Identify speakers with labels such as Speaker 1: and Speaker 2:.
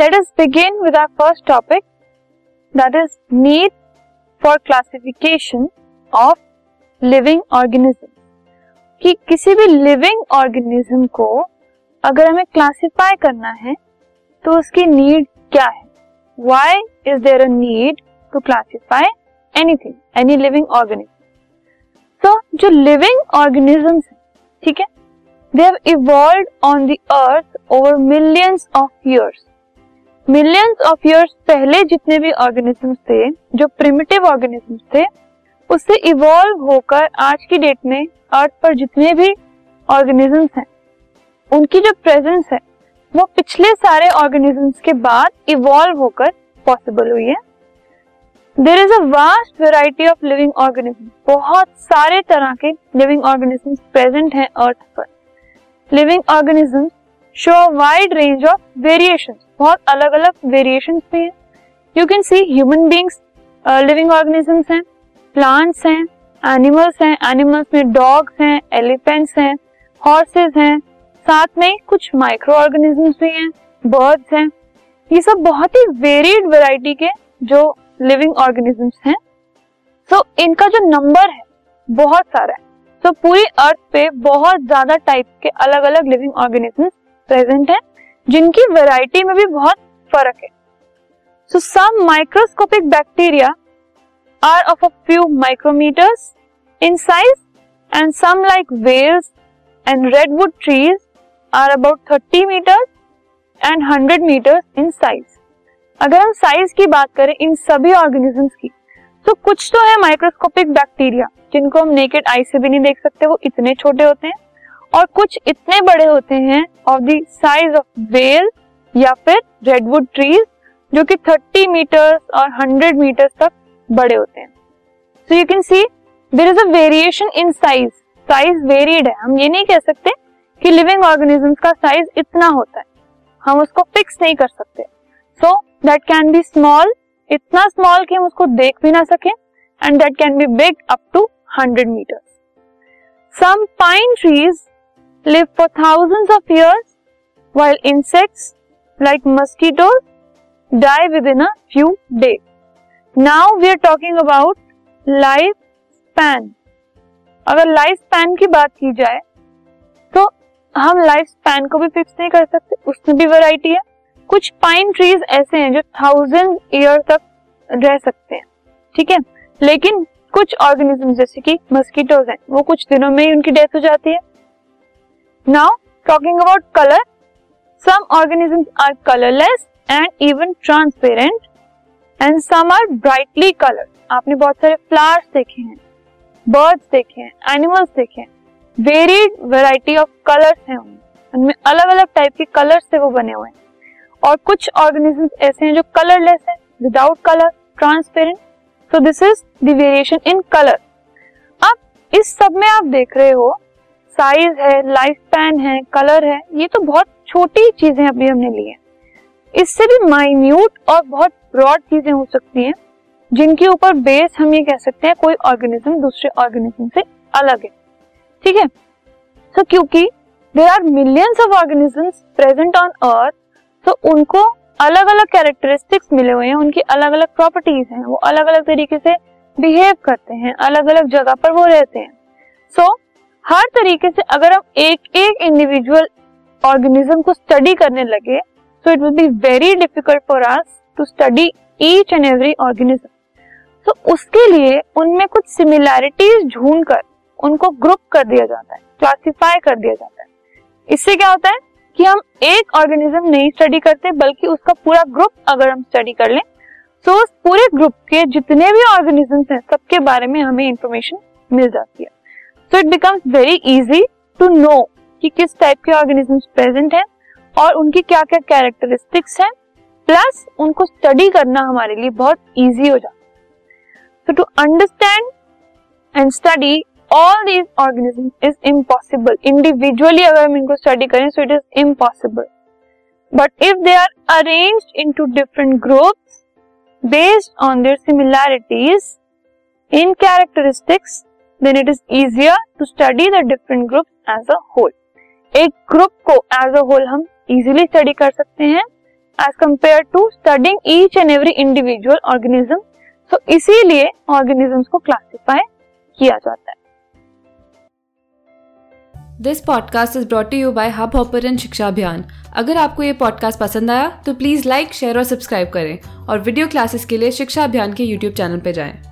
Speaker 1: Let us begin with our first topic that is need for classification of living organism. कि किसी भी living organism को अगर हमें क्लासिफाई करना है तो उसकी नीड क्या है? Why is there a need to classify anything any living organism तो जो लिविंग ऑर्गेनिजम्स है, ठीक है? They have evolve on the earth over millions of years millions of years पहले जितने भी ऑर्गेनिजम्स थे, जो प्रिमिटिव ऑर्गेनिजम्स थे, उससे इवॉल्व होकर आज की डेट में अर्थ पर जितने भी ऑर्गेनिजम्स हैं, उनकी जो प्रेजेंस है, वो पिछले सारे ऑर्गेनिजम्स के बाद इवॉल्व होकर पॉसिबल हुई है। There is a vast variety of living organism बहुत सारे तरह के लिविंग ऑर्गेनिजम्स प्रेजेंट हैं अर्थ पर। Living organisms show wide range of variation बहुत अलग अलग वेरिएशन भी हैं। You can see human beings living organisms हैं प्लांट्स हैं एनिमल्स हैं एनिमल्स में डॉग्स हैं एलिफेंट्स हैं हॉर्सेस हैं साथ में कुछ माइक्रो ऑर्गेनिजम्स भी हैं बर्ड्स हैं। ये सब बहुत ही वेरिड वैरायटी के जो लिविंग ऑर्गेनिजम्स हैं। सो so, इनका जो नंबर है बहुत सारा है। सो so, पूरी अर्थ पे बहुत ज़्यादा टाइप के अलग अलग लिविंग ऑर्गेनिजम्स प्रेजेंट हैं, जिनकी वैरायटी में भी बहुत फ़र्क है। So some microscopic bacteria are of a few micrometres in size and some like whales and redwood trees are about 30 metres and 100 metres in size अगर हम साइज़ की बात करें इन सभी ऑर्गेनिजम्स की तो कुछ तो है माइक्रोस्कोपिक बैक्टीरिया जिनको हम नेकेड आई से भी नहीं देख सकते, वो इतने छोटे होते हैं। और कुछ इतने बड़े होते हैं of the size of whale या फिर रेडवुड ट्रीज जो कि 30 मीटर और 100 मीटर्स तक बड़े होते हैं। So you can see there is a variation in size size varied है। हम ये नहीं कह सकते कि लिविंग ऑर्गेनिजम्स का साइज़ इतना होता है। हम उसको फिक्स नहीं कर सकते। So that can be small इतना स्मॉल कि हम उसको देख भी ना सकें and that can be big up to hundred metres some pine trees live for thousands of years while insects, like mosquitoes, die within a few days. Now we are talking about life span. अगर life span की बात की जाए तो हम life span को भी fix नहीं कर सकते। उसमें भी वैरायटी है। कुछ पाइन ट्रीज ऐसे हैं जो थाउज़ेंड ईयर तक रह सकते हैं। ठीक है? लेकिन कुछ ऑर्गेनिज्म जैसे कि मस्कीटोज हैं, वो कुछ दिनों में ही उनकी डेथ हो जाती है। Now talking about colour some organisms are colourless and even transparent and some are brightly colour आपने बहुत सारे फ्लावर्स देखे हैं बर्ड्स देखे हैं एनिमल्स देखे हैं वेरिड वेराइटी ऑफ़ कलर्स हैं उनमें। अलग अलग टाइप के कलर से वो बने हुए हैं। और कुछ ऑर्गेनिज्म ऐसे हैं जो कलरलेस है without colour transparent so this is the variation in colour अब, इस सब में आप देख रहे हो साइज़ है लाइफ स्पैन है कलर है ये तो बहुत छोटी चीज़ें अभी हमने ली है। इससे भी माइन्यूट और बहुत ब्रॉड चीज़ें हो सकती हैं जिनके ऊपर बेस हम ये कह सकते हैं कोई ऑर्गेनिज्म दूसरे ऑर्गेनिज्म से अलग है। ठीक है? सो क्योंकि there are millions of organisms present on earth तो उनको अलग अलग कैरेक्टरिस्टिक्स मिले हुए हैं उनकी अलग अलग प्रॉपर्टीज़ हैं वो अलग अलग तरीके से बिहेव करते हैं अलग अलग जगह पर वो रहते हैं। सो so, हर तरीके से अगर हम एक एक इंडिविजुअल ऑर्गेनिज्म को स्टडी करने लगे so it will be very difficult for us to study each and every organism तो उसके लिए उनमें कुछ सिमिलैरिटीज ढूंढ कर उनको ग्रुप कर दिया जाता है क्लासिफाई कर दिया जाता है। इससे क्या होता है कि हम एक ऑर्गेनिज्म नहीं स्टडी करते, बल्कि उसका पूरा ग्रुप अगर हम स्टडी कर लें तो उस पूरे ग्रुप के जितने भी ऑर्गेनिजम्स हैं, सबके बारे में हमें इंफॉर्मेशन मिल जाती है। So it becomes very easy to know कि किस टाइप के ऑर्गेनिजम्स प्रेजेंट हैं और उनकी क्या क्या कैरेक्टरिस्टिक्स हैं प्लस उनको स्टडी करना हमारे लिए बहुत इजी हो जाता है। To understand and study all these organism is impossible individually अगर हम इनको स्टडी करें so it is impossible but if they are arrange into different groups based on their similarities in characteristics then it is easier to study the different group as a whole एक group को as a whole हम easily study कर सकते हैं as compare to studying each and every individual organism तो इसीलिए organisms को classify किया जाता है।
Speaker 2: This podcast is brought you by Hubhopper Shiksha Abhiyan अगर आपको ये पॉडकास्ट पसंद आया तो प्लीज़ लाइक शेयर और सब्सक्राइब करें। और वीडियो क्लासेस के लिए शिक्षा अभियान के यूट्यूब चैनल पर जाएँ।